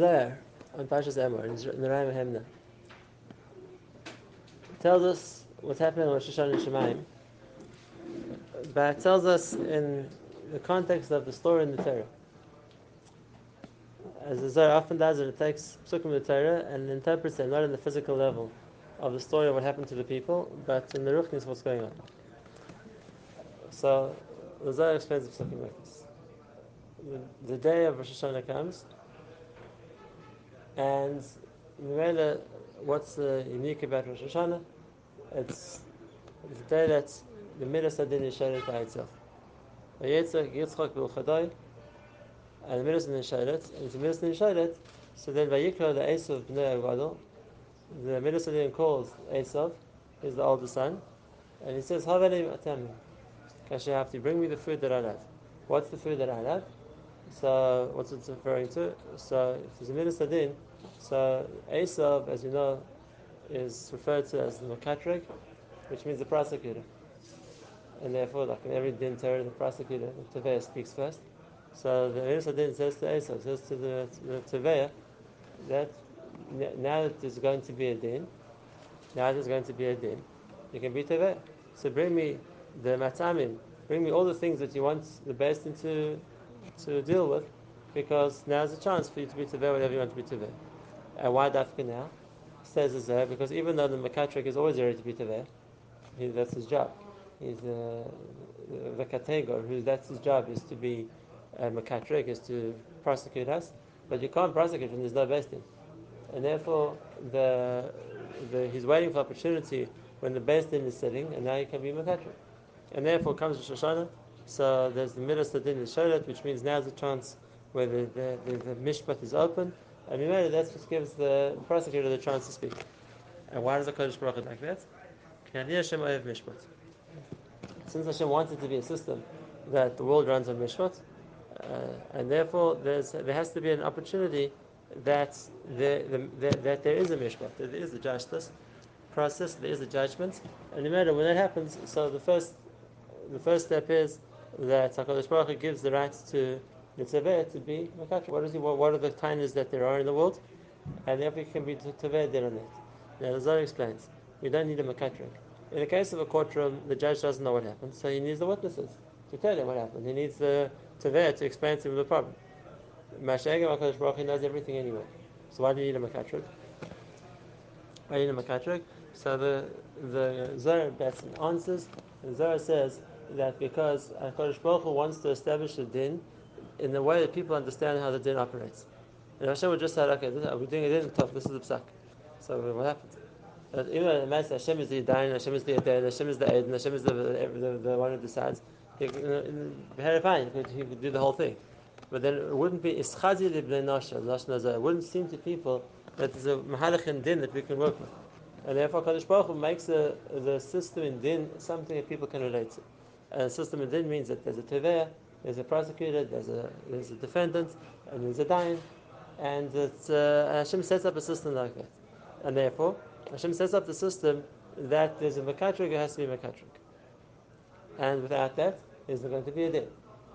Zohar on Pashas Emor in Raya Hemna tells us what's happening on Rosh Hashanah Shemaim, but it tells us in the context of the story in the Torah. As the Zohar often does, it takes psukim of the Torah and interprets it not in the physical level of the story of what happened to the people, but in the ruchnis what's going on. So the Zohar explains the psukim like this. The, the day of Rosh Hashanah comes, and Mimela, what's uh, unique about Rosh Hashanah? It's the day that the Midas Adin is shared by itself. Yitzchak Bilchadai, and the Midas Adin shared and the Midas Adin shared so then Vayikra, the Esav Bnei Agadol, the Midas Adin calls Esav, he's the older son, and he says, Havelim Atamim. Kasha have to bring me the food that I have. What's the food that I have? So what's it referring to? So if there's a Midas Adin, so Esav, as you know, is referred to as the Makatrik, which means the prosecutor. And therefore, like in every din Torah, the prosecutor, the Teveya speaks first. So the Eretz Din says to Esav, says to the, the Teveya, that now that there's going to be a din, now there's going to be a din, you can be Teveya. So bring me the matamim, bring me all the things that you want the best to, to deal with, because now's a chance for you to be Teveya whatever you want to be Teveya. And why Dafka now? Says is there because even though the Makatrik is always ready to be Teveya, that's his job. He's uh, the Kategor, who that's his job is to be a Makatrik, is to prosecute us. But you can't prosecute when there's no beis din. And therefore, the, the, he's waiting for opportunity when the beis din is sitting, and now he can be Makatrik. And therefore comes Rosh Hashanah. So there's the Midas Adin is Sholet, which means now's the chance where the, the, the, the Mishpat is open. And remember, that's what gives the prosecutor the chance to speak. And why does the Kodesh Baruch like that? Since Hashem wanted to be a system that the world runs on Mishpat, uh, and therefore there has to be an opportunity that there, the, the, that there is a Mishpat, that there is a justice process, there is a judgment, and no matter when that happens, so the first the first step is that Hakadosh Baruch Hu gives the right to the Tzaveh to be Makatra. What is he, what, are the tainas that there are in the world? And therefore he can be Tzaveh there on it. Now the Zohar explains, we don't need a Makatrik. In the case of a courtroom, the judge doesn't know what happened, so he needs the witnesses to tell him what happened. He needs the Tzaveh to explain to him the problem. Masha'egah HaKadosh Baruch Hu knows everything anyway. So why do you need a Makatrik? Why do you need a Makatrik? So the, the Zohar answers, the Zohar says that because HaKadosh Baruch Hu wants to establish a din in the way that people understand how the din operates. And Hashem would just say, okay, this, we're doing a din, tough, this is the psak. So what happens? Uh, even though the Hashem is the Yadain, Hashem is the Yadain, Hashem is the Eden, Hashem is the, the, the, one who decides, he, uh, fine, he could, he could do the whole thing. But then it wouldn't be Ischazi Nasha, it wouldn't seem to people that there's a Mahalach in Din that we can work with. And therefore, Kadosh Baruch Hu makes the, the system in Din something that people can relate to. And a system in Din means that there's a Teveya, there's a prosecutor, there's a, there's a defendant, and there's a Dain. And uh, Hashem sets up a system like that. And therefore, Hashem sets up the system that there's a Makatrik, it has to be a Makatrik. And without that, there's not going to be a din.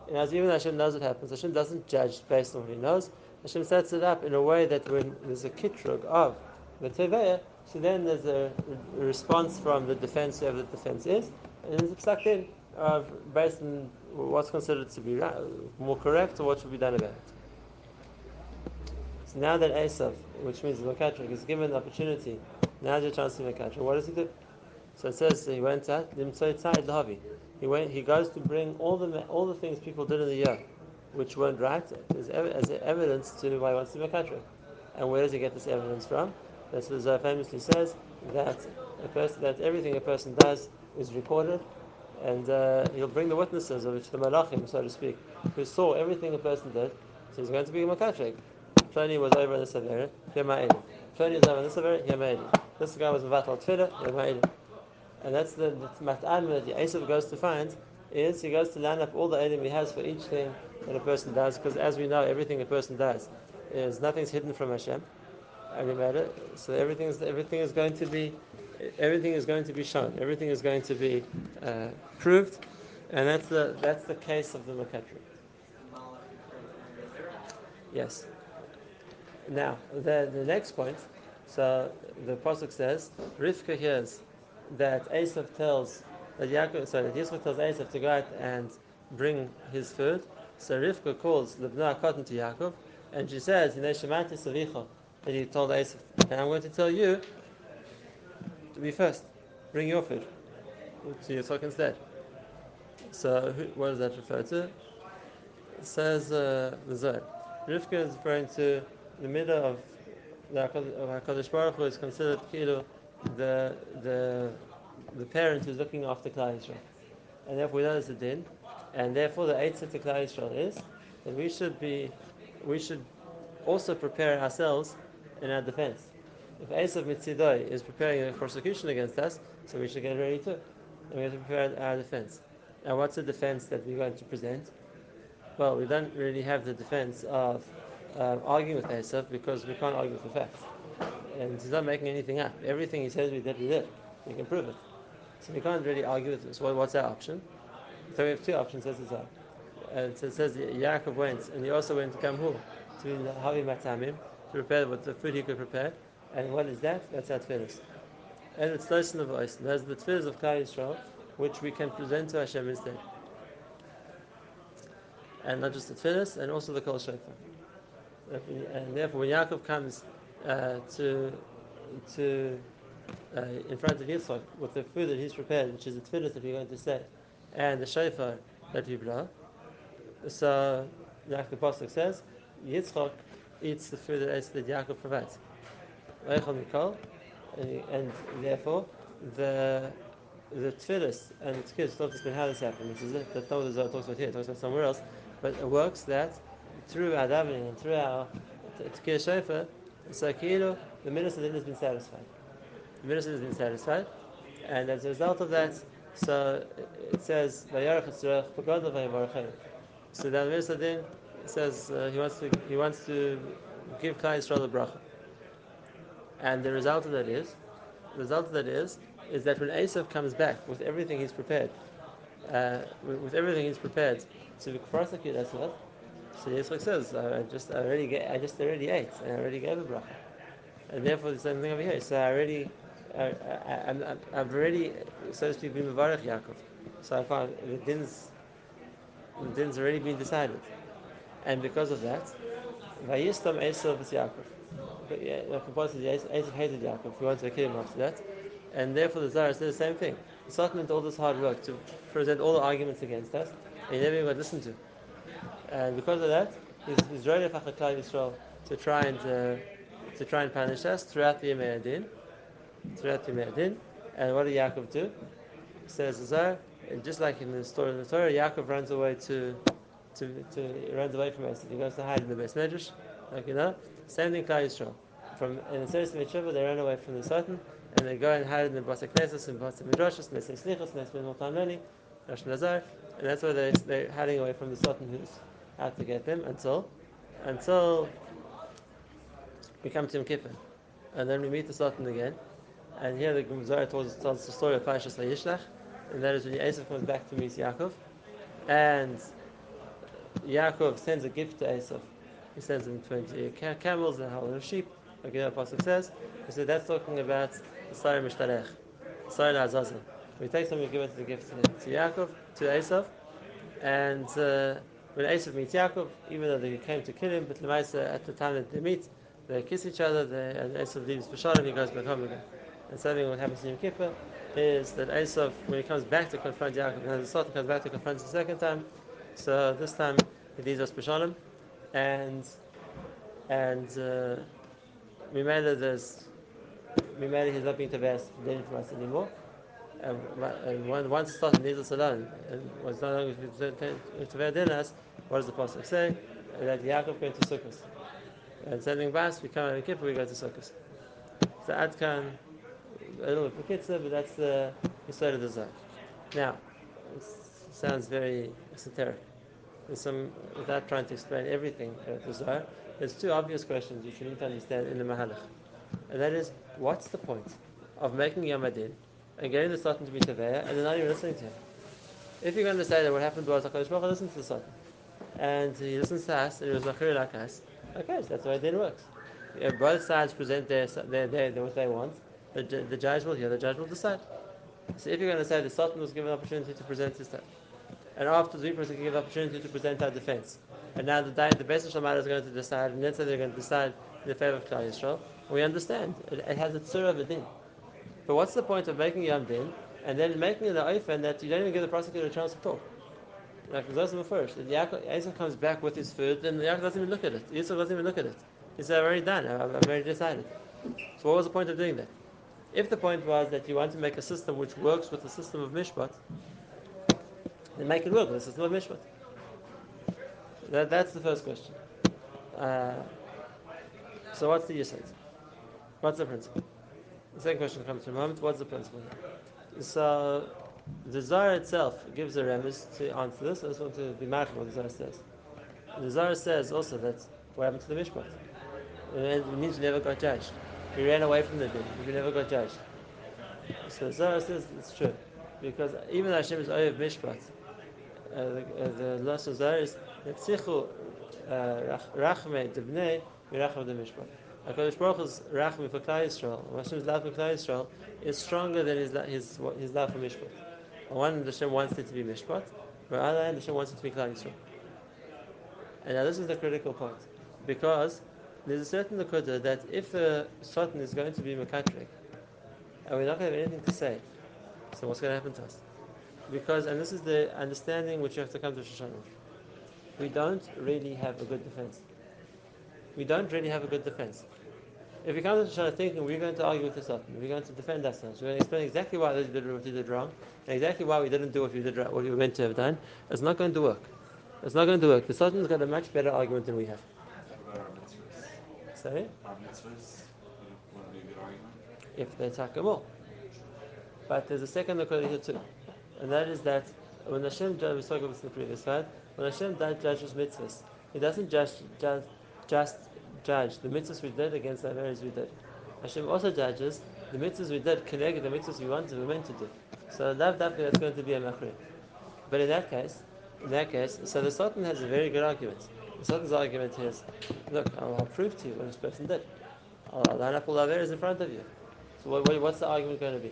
And as even Hashem knows what happens, Hashem doesn't judge based on what he knows. Hashem sets it up in a way that when there's a kitrug of the teveya, so then there's a, response from the defense, whoever the defense is, and a psak in of based on what's considered to be uh, more correct or what should be done about it. So now that Esav, which means the Makatrik, is given the opportunity, now your chance to be Makatrik, what does he do? So it says he went out, he went. He goes to bring all the all the things people did in the year, which weren't right, as, as evidence to why he wants to be. And where does he get this evidence from? That's what Zohar famously says that a person, that everything a person does is recorded, and uh, he'll bring the witnesses, of which the malachim, so to speak, who saw everything a person did. So he's going to be a makatrik. Pliny was over in this area, Yama'edim. Pliny was over in this area, Yama'edim. This guy was Mavatal Tfilah, Yama'edim. And that's the, mat'an that the Esav goes to find, is he goes to line up all the edim he has for each thing that a person does, because as we know, everything a person does is nothing's hidden from Hashem. matter. So everything is everything is going to be everything is going to be shown. Everything is going to be uh, proved, and that's the that's the case of the Makatri. Yes. Now, the, the next point, so the Pasuk says, Rivka hears that Esav tells, that Yaakov, sorry, that Yitzchak tells Esav to go out and bring his food. So Rivka calls the Bnei Cotton to Yaakov, and she says, Shemati Savicha, that he told Esav, and I'm going to tell you to be first, bring your food to Yitzchak instead. So, who, what does that refer to? It says uh, the Zohar. Rivka is referring to the middle of the Hakadosh Baruch Hu is considered kilo, the the the parent who's looking after Klal Yisrael, and therefore know it's a din, and therefore the eitzah to Klal Yisrael is that we should be, we should also prepare ourselves in our defense. If Esav Mitzidoi is preparing a prosecution against us, so we should get ready too, and we have to prepare our defense. Now, what's the defense that we're going to present? Well, we don't really have the defense of uh, arguing with Esav because we can't argue with the facts. And he's not making anything up. Everything he says we did, we did. We can prove it. So we can't really argue with this. Well, what's our option? So we have two options, says the And so it says Yaakov went, and he also went to Kamhu, to Havi Matamim, to prepare what the food he could prepare. And what is that? That's our tefillahs. And it's Losin of Ois. There's the tefillahs of Klal Yisrael, which we can present to Hashem instead. And not just the tefillahs, and also the kol shofar. And therefore, when Yaakov comes uh, to to uh, in front of Yitzchak with the food that he's prepared, which is the tefillahs that we're going to say, and the shofar that we brought, so like the pasuk says, Yitzchak eats the food that Yaakov provides. And, therefore, the the tefillas and tefillas talks about how this happened. This is it. That's not what the Zohar talks about here. It talks about somewhere else. But it works that through our davening and through our tkir shofar, so kilo, the minister has been satisfied. The minister has been satisfied, and as a result of that, so it says So the minister then says uh, he wants to he wants to give Yisrael a bracha, and the result of that is the result of that is is that when Esav comes back with everything he's prepared, uh, with, everything he's prepared to prosecute Esav, so Yitzchak says, I just I already get, I just already ate and I already gave a bracha, and therefore the same thing over here. So I already, I, I, have already, so to speak, been Mavarech Yaakov. So I can't, the din's, the din's already been decided, and because of that, Vayistam Esav Yaakov. But yeah, like Esav hated Yaakov. He wanted to kill him after that and therefore the Zohar says the same thing. The Satan did all this hard work to present all the arguments against us, and he never even got listened to. And because of that, he's, ready for Yisrael to try and uh, to try and punish us throughout the Yemei Adin, throughout the Yemei Adin. And what did Yaakov do? Says the Zohar, just like in the story of the Torah, Yaakov runs away to, to, to runs away from us. He goes to hide in the Beis Medrash, like you know. Same thing, Klal Yisrael. From in the service of Seres they ran away from the Satan and they go and hide in the Basa Knesset and Basa Midrashas, and they say and they spend more time learning, Rosh Nazar, and that's why they, they're hiding away from the Satan who's out to get them until, until we come to Yom Kippur. And then we meet the Satan again, and here the Zohar tells, tells the story of Parashas Vayishlach, and that is when Esav comes back to meet Yaakov, and Yaakov sends a gift to Esav. He sends him 20 camels and of sheep, like the Apostle says. He said that's talking about the Sari Mishtarech, Sari Azazel. We take some, we give it the gift to, to Yaakov, to Esav, and uh, when Esav meets Yaakov, even though they came to kill him, but Lemaisa, at the time that they meet, they kiss each other, they, and Esav leaves and he goes back home again. And something what happens in Yom Kippur is that Esav, when he comes back to confront Yaakov, and the Satan comes back to confront him the second time, so this time he leaves us Peshanim, and and uh, it there's Mimeli he's not being Tavas then from us anymore. And, and one, once it started Nizal Salan and was no longer us, what does the Pasuk say? That Yaakov went to Sukkot. And sending Bas, we come out of Kippur, we go to Sukkot. So Adkan, a little bit Pekitza, but that's the Yisrael of the Zohar. Now, it sounds very esoteric. There's some, without trying to explain everything about the Zohar, there's two obvious questions which you need to understand in the Mahalach. And that is, what's the point of making Yom Adin and getting the Satan to be Teveya and then not even listening to him? If you're going to say that what happened was HaKadosh Baruch listened to the Satan and he listens to us and he was Machir like us, okay, so that's way Adin works. uh, both sides present their, their, their, their, what they want, the, the judge will hear, the judge will decide. So if you're going to say the Satan was given an opportunity to present his and after the person give opportunity to present our defense, and now the, the Beis Shamar is going to decide, and then they're going to decide in the favor of Klal Yisrael, we understand. It, it has a tzur of a din. But what's the point of making Yom Din and then making it an oifen that you don't even give the prosecutor a chance to talk? Like the first, if Yaakov comes back with his food, then Yaakov doesn't even look at it. Yisrael doesn't even look at it. He I've already done. I've already decided. So what was the point of doing that? If the point was that you want to make a system which works with the system of Mishpat, then make it work the system of Mishpat. That, that's the first question. Uh, so what's the Yisod? What's the principle? The second question comes a moment. What's the principle? So the Zohar itself gives a remiss to answer this. I just want to be mindful what the Zohar says. The Zohar says also that what happened to the Mishpat? It means never got judged. You ran away from the din. You never got judged. So Zohar says it's true. Because even though Hashem is Oyev Mishpat, the, uh, the lesson Zohar is Netzichu uh, Rachme Debnei Mirachme de Mishpat. HaKadosh Baruch Hu's Rachme for Klal Yisrael, Hashem's love for Klal Yisrael, is stronger than his, his, his love for Mishpat. On one hand, Hashem wants it to be Mishpat, but on the other hand, Hashem wants it to be Klal Yisrael. And now this is the critical point. Because there's a certain Nakuda that if the Satan is going to be Makatrik, and we're not going to have anything to say, so what's going to happen to us? Because, and this is the understanding which you have to come to Shoshana. We don't really have a good defense. We don't really have a good defense. If we come to Shoshana thinking we're going to argue with the Satan, we're going to defend ourselves, we're going to explain exactly why we did what we did wrong, and exactly why we didn't do what we did what we were meant to have done, it's not going to work. It's not going to work. The Satan's got a much better argument than we have. Sorry? If they attack them all. But there's a second here too. And that is that when Hashem we spoke about this in the previous slide, when Hashem judges mitzvahs, He doesn't just, just, just judge the mitzvahs we did against the areas we did. Hashem also judges the mitzvahs we did connect the mitzvahs we wanted, we meant to do. So that, that that's going to be a machri. But in that case, in that case, so the Satan has a very good argument. The Satan's argument is, look, I'll, I'll prove to you what this person did. I'll, line up all the in front of you. So what, what, what's the argument going to be?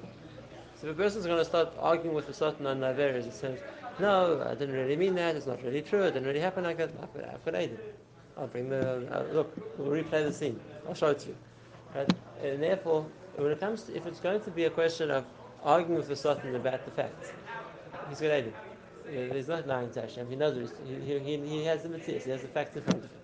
If a person's going to start arguing with the Satan on areas, and says, no, I didn't really mean that, it's not really true, it didn't really happen like that, I've got aid. I'll bring the, uh, look, we'll replay the scene, I'll show it to you. Right? And therefore, when it comes to, if it's going to be a question of arguing with the Satan about the facts, he's got aid. He's not lying to Hashem. He knows he, he, he, has the materials, He has the facts in front of him.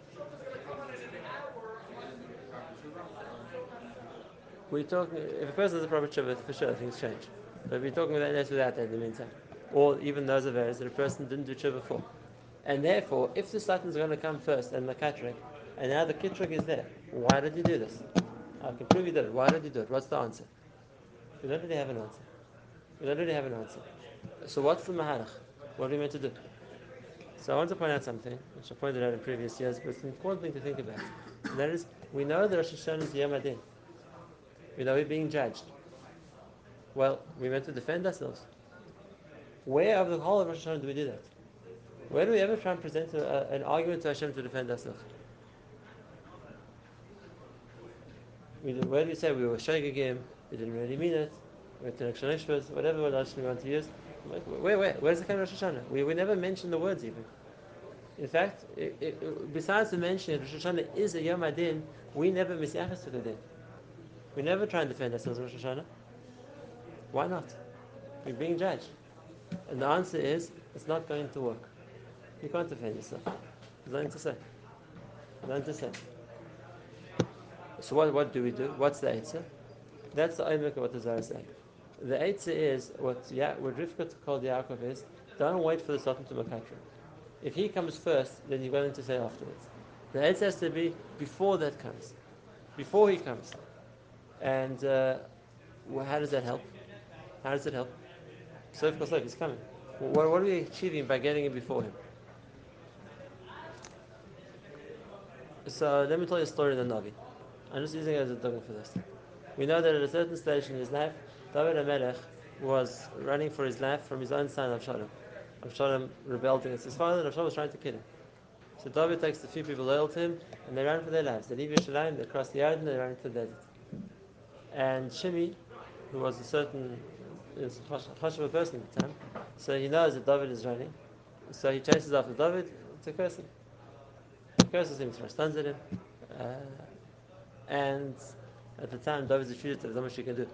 We're talking. If a person has a proper tshuva, for sure things change. But we're talking about that without that in the meantime, or even those of areas that a person didn't do tshuva for. And therefore, if the Satan is going to come first and the katrik, and now the kitrik is there, why did you do this? I can prove you did it. Why did you do it? What's the answer? We don't really have an answer. We don't really have an answer. So what's the maharach? What are we meant to do? So I want to point out something, which I pointed out in previous years, but it's an important thing to think about. And that is, we know that Rosh Hashanah is Yom. We know we're being judged. Well, we meant to defend ourselves. Where of the whole of Rosh Hashanah do we do that? Where do we ever try and present a, an argument to Hashem to defend ourselves? We where do we say we were shogegim, we didn't really mean it, we went to whatever word we want to use? Where, where? Where's the kind of Rosh Hashanah? We, we never mention the words even. In fact, it, it, besides the mention Rosh Hashanah is a Yom Adin, we never misyachas to the din. We never try and defend ourselves in Rosh Hashanah. Why not? You're being judged. And the answer is, it's not going to work. You can't defend yourself. There's nothing to say. Nothing to say. So what, what do we do? What's the answer? That's the Aymek of what the Zohar is. The Eitzah is what, yeah, what Rivka called Yaakov is don't wait for the Satan to Makatra. If he comes first, then you're going to say afterwards. The Eitzah has to be before that comes, before he comes. And uh, how does that help? How does it help? So, of course, look, he's coming. What, what are we achieving by getting him before him? So, let me tell you a story in the Navi. I'm just using it as a dogma for this. We know that at a certain stage in his life, David HaMelech was running for his life from his own son Avshalom. Avshalom rebelled against his father, and Avshalom was trying to kill him. So David takes the few people loyal to him, and they ran for their lives. They leave Yerushalayim, they cross the Yarden, they run into the desert. And Shimi, who was a certain is a a person at the time, so he knows that David is running. So he chases after David to curse him. He curses him, throws stones at him. Uh, and at the time, David's a fugitive, there's not much he can do.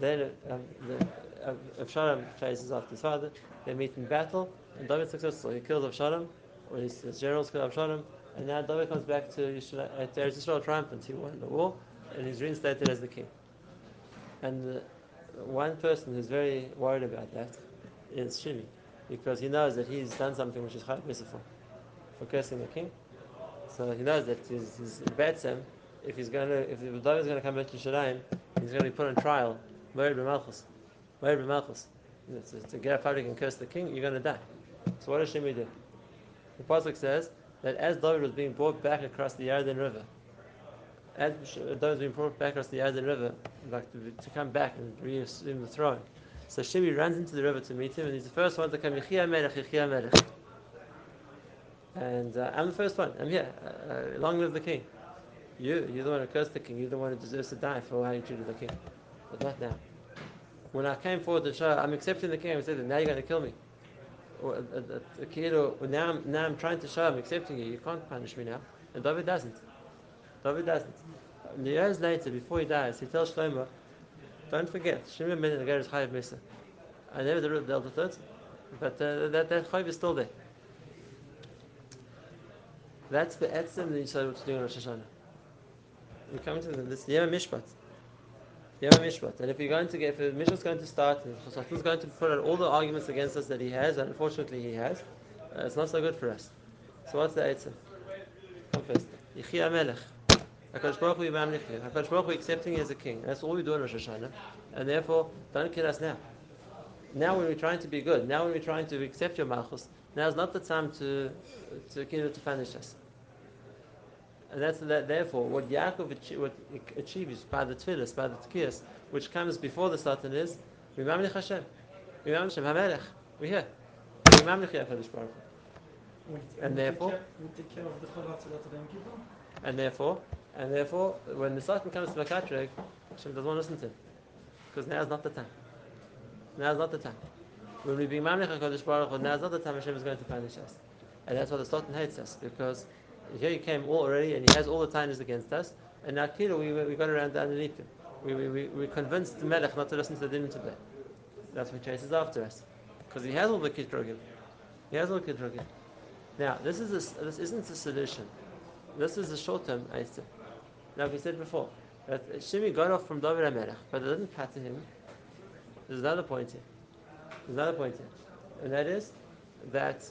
Then um, the, um, chases after his father, they meet in battle, and David's successful. He kills Avshalom, or his, his generals kill Avshalom, and now David comes back to Yisrael, uh, Israel triumphant. He won the war, and he's reinstated as the king. And uh, one person who's very worried about that is Shimi, because he knows that he's done something which is quite merciful for cursing the king. So he knows that he's bets him if he's going to if the David is going to come back to Shaddai, he's going to be put on trial, Merid b'malchus, Merid b'malchus. To, to get up public and curse the king, you're going to die. So what does Shimi do? The pasuk says that as David was being brought back across the Yarden River, as those being brought back across the Yarden River, like to, to come back and reassume the throne. So Shimi runs into the river to meet him, and he's the first one to come. Yechia Melech, Yechia Melech. And uh, I'm the first one. I'm here. Uh, uh, long live the king. You, you're the one who cursed the king. You're the one who deserves to die for how you treated the king. But not now. When I came forward to show, I'm accepting the king. I'm. Now you're going to kill me. Or, uh, now, I'm, now I'm trying to show I'm accepting you. You can't punish me now. And David doesn't. David doesn't. Years later, before he dies, he tells Shlomo, don't forget, Shimon ben Nagar is Chayiv Mesa. I never dealt with it, but uh, that, that Chayiv is still there. That's the etzem that you said what to do in Rosh Hashanah. You come to this Yom Mishpat. Yom Mishpat. And if you're going to get, if the Mishpat is going to start, and Chosafin is going to put out all the arguments against us that he has, and unfortunately he has, uh, it's not so good for us. So what's the etzem? First. Yechi Melech. HaKadosh Baruch Hu Imam Nichya. HaKadosh Baruch Hu accepting you as a king. That's all we do in Rosh Hashanah. And therefore, don't kill us now. Now when we're trying to be good, now when we're trying to accept your Malchus, now is not the time to, to, to, to punish us. And that's that, therefore what Yaakov achi- achieves by the tefillas, by the tkiyas, which comes before the Satan is Mimamlich Hashem. Mimamlich Hashem HaMelech. We're here. Mimamlich HaKadosh Baruch And therefore, and therefore, and therefore, when the Satan comes to Makatreg, Hashem doesn't want to listen to him. Because now is not the time. Now is not the time. When we bring Mamlech HaKadosh Baruch Hu, now is not the time Hashem is going to punish us. And that's why the Satan hates us, because here he came already, and he has all the tinies against us, and now Kira, we, we got around underneath him. We, we, we, we convinced the Melech not to listen to the Din today. That's what chases after us. Because he has all the Kitrogim. He has all the Kitrogim. Now, this, is a, this isn't a solution. This is a short term answer. Like we said before, that Shimi got off from David HaMelech, but it didn't patter him. There's another point here. There's another point here. And that is that,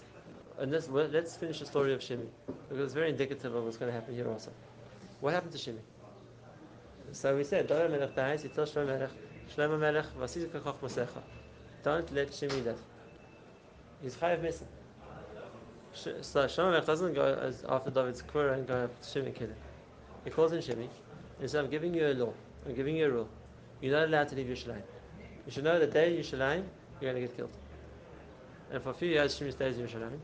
and this, well, let's finish the story of Shimi, because it's very indicative of what's going to happen here also. What happened to Shimi? So we said, David HaMelech dies, he tells Shlomo Melech, Shlomo Melech, Vasizika Koch Mosecha. Don't let Shimi live. He's Chayav missing. So Shlomo Melech doesn't go as after David's Kura and go after Shimi kill him. He calls in Shimi and says, I'm giving you a law, I'm giving you a rule. You're not allowed to leave Yerushalayim. You should know that day Yerushalayim, you're going to get killed. And for a few years, Shimi stays in Yerushalayim.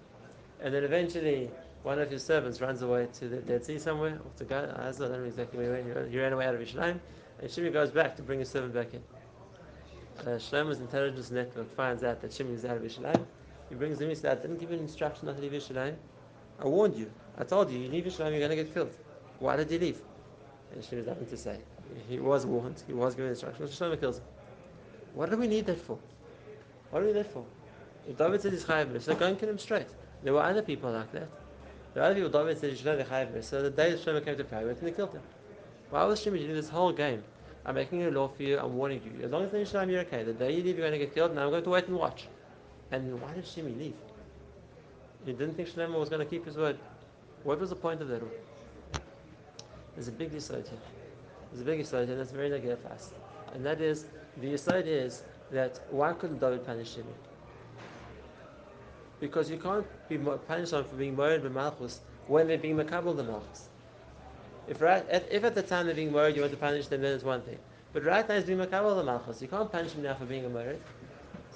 And then eventually, one of his servants runs away to the Dead Sea somewhere, or to go, I don't know exactly where he went. He ran away out of Yerushalayim, and Shimi goes back to bring his servant back in. Uh, Shlomo's intelligence network finds out that Shimi is out of Yerushalayim. He brings him, he says, I didn't give you an instruction not to leave Yerushalayim. I warned you. I told you, you leave Yerushalayim, you're going to get killed. Why did he leave? And she has nothing to say. He was warned, he was given instructions. Shlomo kills him. What do we need that for? What do we that for? If David said he's chayav so go and kill him straight. There were other people like that. There were other people David said he should know the chayav so the day Shlomo came to power, and they killed him. Why was Shlomo doing this whole game? I'm making a law for you, I'm warning you. As long as you're you're okay. The day you leave, you're going to get killed, now I'm going to wait and watch. And why did Shimi leave? He didn't think Shlomo was going to keep his word. What was the point of that? There's a big aside here. There's a big aside here that's very negative fast. And that is, the aside is that why couldn't David punish him? Because you can't be punished for being married with Malchus when they're being makabel the Malchus. If, right, if at the time they're being married, you want to punish them, then it's one thing. But right now he's being makabel the Malchus. You can't punish him now for being a married.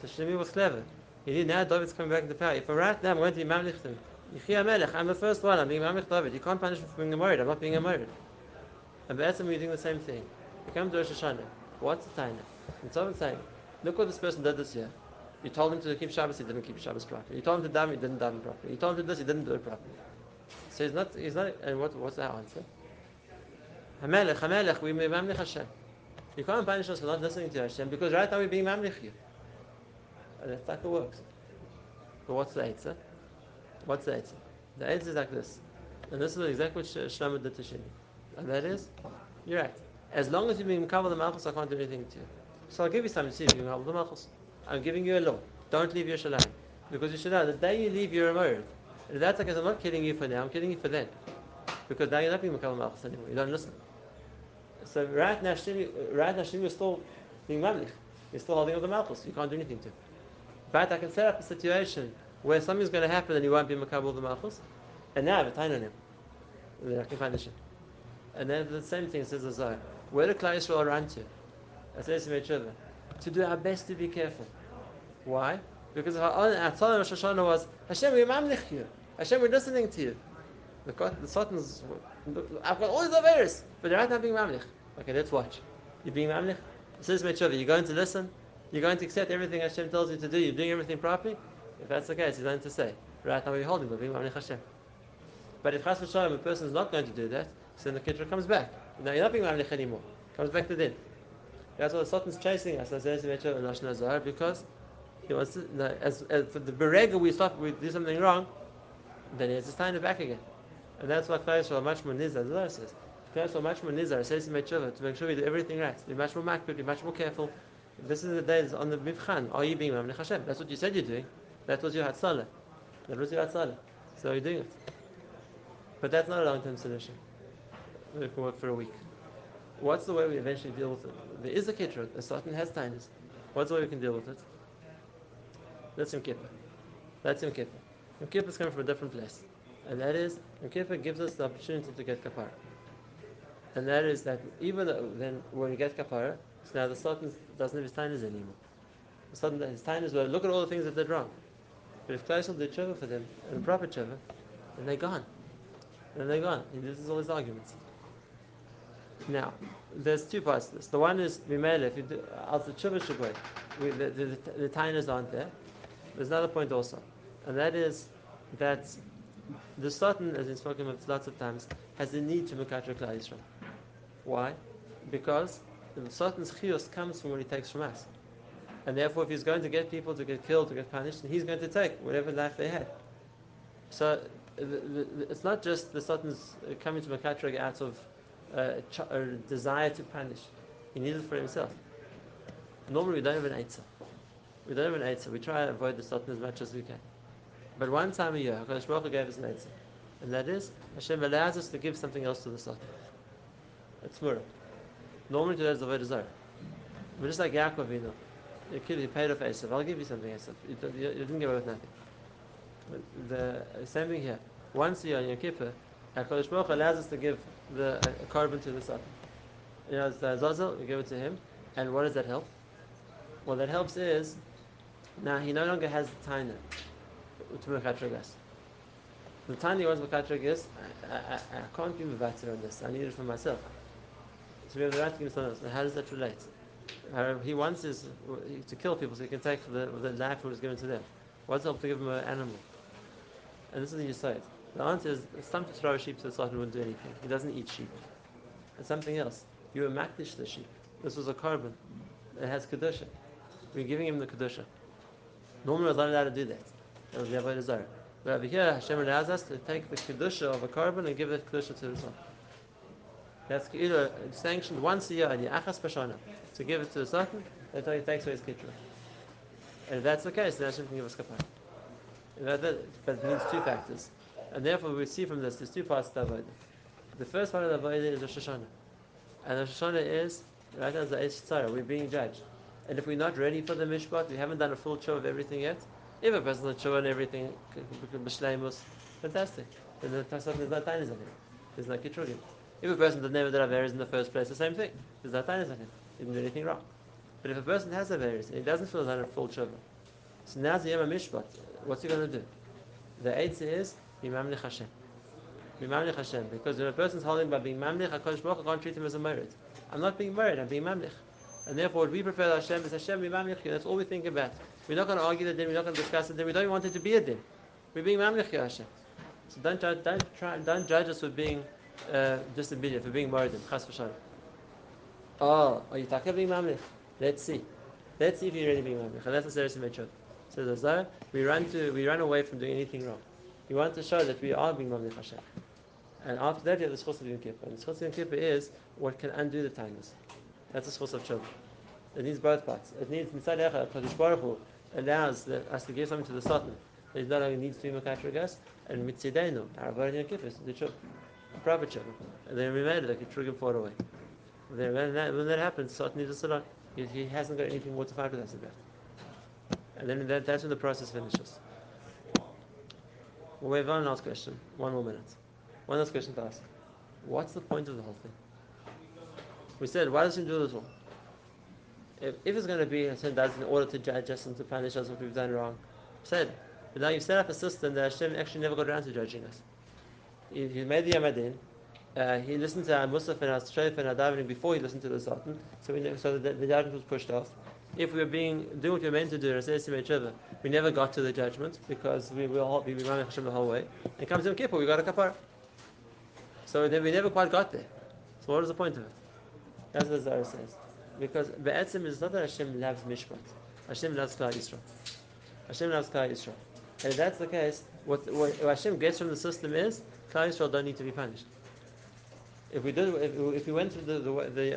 So Shlomo was clever. He did now David's coming back into power. If right now I'm going to be mamlich him, I'm the first one. I'm being Mamich David. You can't punish me for being a married. I'm not being a married. And Be'etzim, we're doing the same thing. We come to Rosh Hashanah. What's the time? And someone's saying, look what this person did this year. You told him to keep Shabbos, he didn't keep Shabbos properly. You told him to daven, he didn't daven properly. You told him to do this, he didn't do it properly. So he's not, he's not, and what, what's our answer? Hamelech, Hamelech, we may mamlich Hashem. You can't punish us for not listening to Hashem because right now we're being mamlich you. And that's like it works. But what's the answer? What's the answer? The answer is like this. And this is exactly what Shlomo did to Shimi. And that is, you're right. As long as you're being covered the Malchus, I can't do anything to you. So I'll give you something to see if you can cover the Malchus. I'm giving you a law. Don't leave Yerushalayim. Because you should know, the day you leave your Amor, if that's because I'm not killing you for now, I'm killing you for then. Because now you're not being Makabal Malchus anymore. You don't listen. So right now, Shimi, right now, Shimi is still being Mamlich. You're still holding on the Malchus. You can't do anything to. But I can set up a situation where something's going to happen and you won't be Makabal the Malchus. And now I have a time on him. Then I can punish him. And then the same thing says Azar. Where do Klal Yisrael run to? I says to each other. To do our best to be careful. Why? Because our Atzalah Rosh Hashanah was Hashem, we're mamlich you. Hashem, we're listening to you. The, the Satan's, I've got all these affairs, but right now being mamlich. Okay, let's watch. You're being mamlich. Says Mechava, you're going to listen. You're going to accept everything Hashem tells you to do. You're doing everything properly. If that's the case, he's going to say, right now we're holding, we're being mamlich Hashem. But if Chas v'shalom, a person is not going to do that, so then the kitra comes back. Now you're not being mamlich anymore. Comes back to din. That's why the Satan's chasing us, as Azar, because he wants to, as, as for the berega we stop, we do something wrong, then he has to stand it back again. And that's why Klal Yisrael much more nizar, Zohar says. Klal Yisrael much more nizar, says in Mechava, to make sure we do everything right. Be much more makbid, be much more careful. This is the days on the Mivchan. Are you being Mamlech Hashem? That's what you said you're doing. That was your Hatzalah. That was your Hatzalah. So you're doing it. But that's not a long-term solution. Uh, Work for a week. What's the way we eventually deal with it? There is a kitrut, a Satan has tinies. What's the way we can deal with it? That's Yom Kippur. That's Yom Kippur. Yom Kippur is coming from a different place. And that is, Yom Kippur gives us the opportunity to get kapara. And that is that even then when we get kapara, so now the Satan doesn't have his tinies anymore. The Satan, his tinies were, look at all the things that they're wrong. But if Klal Yisrael did tshuva for them, and proper tshuva, then they're gone. Then they're gone. And this is all his arguments. Now, there's two parts to this. The one is Mimele, if you do tshuva shagoy, the, the, the, tainas aren't there. There's another point also, and that is that the Satan, as we've spoken about lots of times, has the need to Mekatra Klal. Why? Because the Satan's chiyus comes from what he takes from us. And therefore, if he's going to get people to get killed, to get punished, he's going to take whatever life they had. So the, the, it's not just the Satan's uh, coming to Mekatra out of a desire to punish. He needs it for himself. Normally, we don't have an Eitzah. We don't have an Eitzah. We try to avoid the Satan as much as we can. But one time a year, HaKadosh Baruch Hu gave us an Eitzah. And that is, Hashem allows us to give something else to the Satan. It's murah. Normally, today is the Avodah Zarah. But just like Yaakov, you know, you kid, you paid off Esav. I'll give you something, Esav. You, you, you didn't give away with nothing. But the same thing here. Once a year on Yom Kippur, HaKadosh Baruch allows us to give the a korban to the Satan. You know, it's the Zazel, we give it to him. And what does that help? What that helps is, now he no longer has the Taina to Mekatragas. The Tanya wants Mekatragas, I, I, I can't be Mavatir on this, I need it for myself. So we have the right to give someone else. Now, how does that relate? He wants is to kill people so he can take the, the life that was given to them. What's help to give him an animal? And this is the Yisayit. The answer is it's time to throw sheep to the Satan wouldn't do anything. He doesn't eat sheep. It's something else. You were the sheep. This was a korban. It has kedusha. We're giving him the kedusha. Normally, we're not allowed to do that. That was the avodah zarah. But over here, Hashem allows us to take the kedusha of a korban and give the kedusha to the Satan. That's either sanctioned once a year in the achas pashana to give it to the Satan. How he takes away his kitra. And if that's the case, then Hashem can give us kapara. That, but it means two factors. And therefore, we see from this, there's two parts to the avodah. The first part of the avodah is Rosh Hashanah. And Rosh Hashanah is, right now, the Eish we're being judged. And if we're not ready for the Mishpat, we haven't done a full show of everything yet, if a person has show and everything, fantastic. Then the Tasat is not tainis on him. There's no kitrugim. If a person does never did Averis in the first place, the same thing. There's no tainis on him. He didn't do anything wrong. But if a person has Averis and he doesn't feel done a full show, so now's the Yom Mishpat, what's he going to do? The eighth is be mamlich Hashem. Be mamlich Hashem. Because when a person's holding by being mamlich, HaKadosh Baruch can't treat him as a merit. I'm not being married, I'm being mamlich. And therefore, what we prefer to Hashem is Hashem be mamlich. That's all we think about. We're not going to argue the din, we're not going to discuss the din, we don't want it to be a din. We're being mamlich Hashem. So don't, judge, don't, try, don't judge us for being uh, disobedient, for being married. Chas v'shalom. Oh, are you talking being mamlich? Let's see. Let's see if you're really being mamlich. That's the serious mitzvah. Says the Zohar, we run to we run away from doing anything wrong. We want to show that we are being mamlich Hashem. And after that, you have the schos of Yom Kippur. And the schos of Yom Kippur is what can undo the tightness. That's the schos of children. It needs both parts. It needs mitzad echad, Kadosh Baruch Hu allows the, us to give something to the Satan. That he not only needs to be makashra us, and mitzidenu, our avodah Yom Kippur, the children, a proper children. And then we made it like a trigger far away. Then when that, when that happens, Satan needs a salah. He, he hasn't got anything more to fight with us about. And then that, that's when the process finishes. We have one last question. One more minute. One last question to ask. What's the point of the whole thing? We said, why does he do this all? If, if it's going to be Hashem does in order to judge us and to punish us if we've done wrong, said. But now you've set up a system that Hashem actually never got around to judging us. He, he made the Yamadin, uh, he listened to our Musaf and our Shayf and our davening before he listened to the Satan, so, we, so the, the judgment was pushed off. If we were being doing what we were meant to do, we never got to the judgment because we will be running Hashem the whole way. And comes Yom Kippur, we got a kapar. So then we never quite got there. So what is the point of it? That's what Zara says. Because Be'etzim is not that Hashem loves Mishpat. Hashem loves Klal Yisrael. Hashem loves Klal Yisrael. And if that's the case, what, what Hashem gets from the system is Klal Yisrael don't need to be punished. If we did, if, if we went through the the the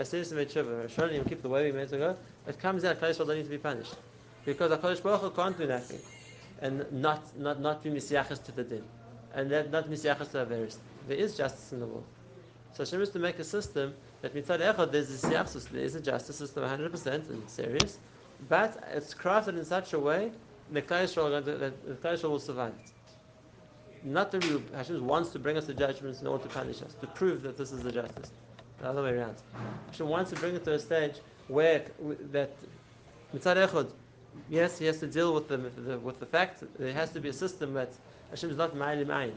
Shani and keep the way we meant to go, it comes out Yisrael don't need to be punished because Hakadosh Baruch Hu can't do nothing and not not not be misyachas to the din and that, not misyachas to Averis. There is justice in the world. So Hashem is to make a system that mitzad echad there's a siyachsus, there is a justice system 100% and serious, but it's crafted in such a way that that Klal Yisrael will survive it. Not the we, Hashem wants to bring us to judgments in order to punish us, to prove that this is the justice. The other way around. Hashem wants to bring it to a stage where that mitzad echad, yes, he has to deal with the, the, with the fact there has to be a system that Hashem is not ma'alim ayin,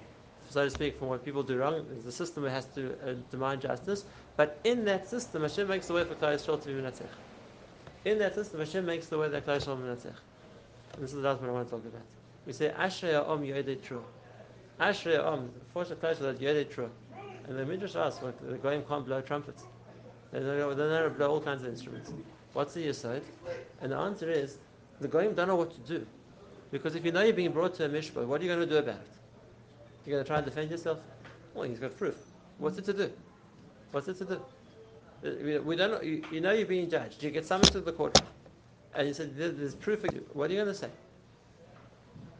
so to speak, from what people do wrong. There's a system that has to uh, demand justice, but in that system, Hashem makes the way for Klal Yisrael to be menatzech. In that system, Hashem makes the way that Klal Yisrael menatzech. And this is the last one I want to talk about. We say Ashrei Om Yodei Teruah. Ashrei Om, fortunate Klal Yisrael that Yodei Teruah. And the Midrash asks, what, the Goyim can't blow trumpets. They they know blow all kinds of instruments. What's the Yisod? And the answer is, the Goyim don't know what to do. Because if you know you're being brought to a mishpah, what are you going to do about it? You're going to try and defend yourself? Well, he's got proof. What's it to do? What's it to do? Uh, we don't know, you, know you're being judged. You get summoned to the court, and you said, there's proof. What are you going to say?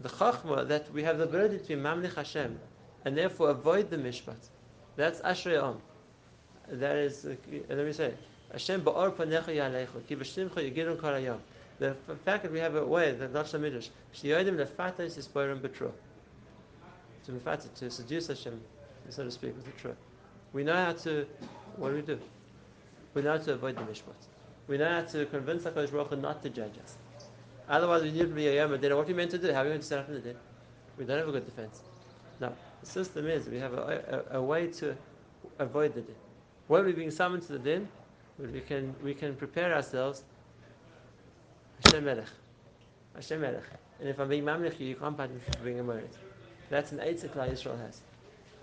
The chachma that we have the ability to be mamlich Hashem, and therefore avoid the mishpat. That's ashrei om. That is, uh, let me say, Hashem ba'or panecha yalecha, ki b'shimcha yigidon kol The fact that we have a way, that not Shamidrash, shiyodim lefata is hisporim betro. To mefata, to seduce Hashem, so to speak, with the truth. We know how to, what do we do? We know how to avoid the mishpat. We know how to convince HaKadosh Baruch Hu not to judge us. Otherwise, we need to be a yom What are we meant to do? How are we going to set up in the day? We don't have a good defense. No. The system is we have a, a, a way to avoid the din. When we're being summoned to the din, we can we can prepare ourselves. Hashem Melech. Hashem Melech. And if I'm being mamlich, you can't punish me for being a merit. That's an eitzah Israel has.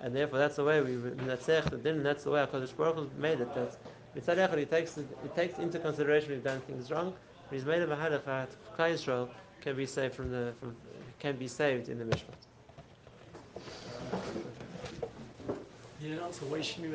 And therefore, that's the way we menatzech the din, that's the way HaKadosh Baruch Hu made it. That mitzad echad, he takes, he takes into consideration we've done things wrong, but he's made of a mahadaf that Klal Yisrael can be saved from the, from, can be saved in the mishpat. Yeah, also, why should we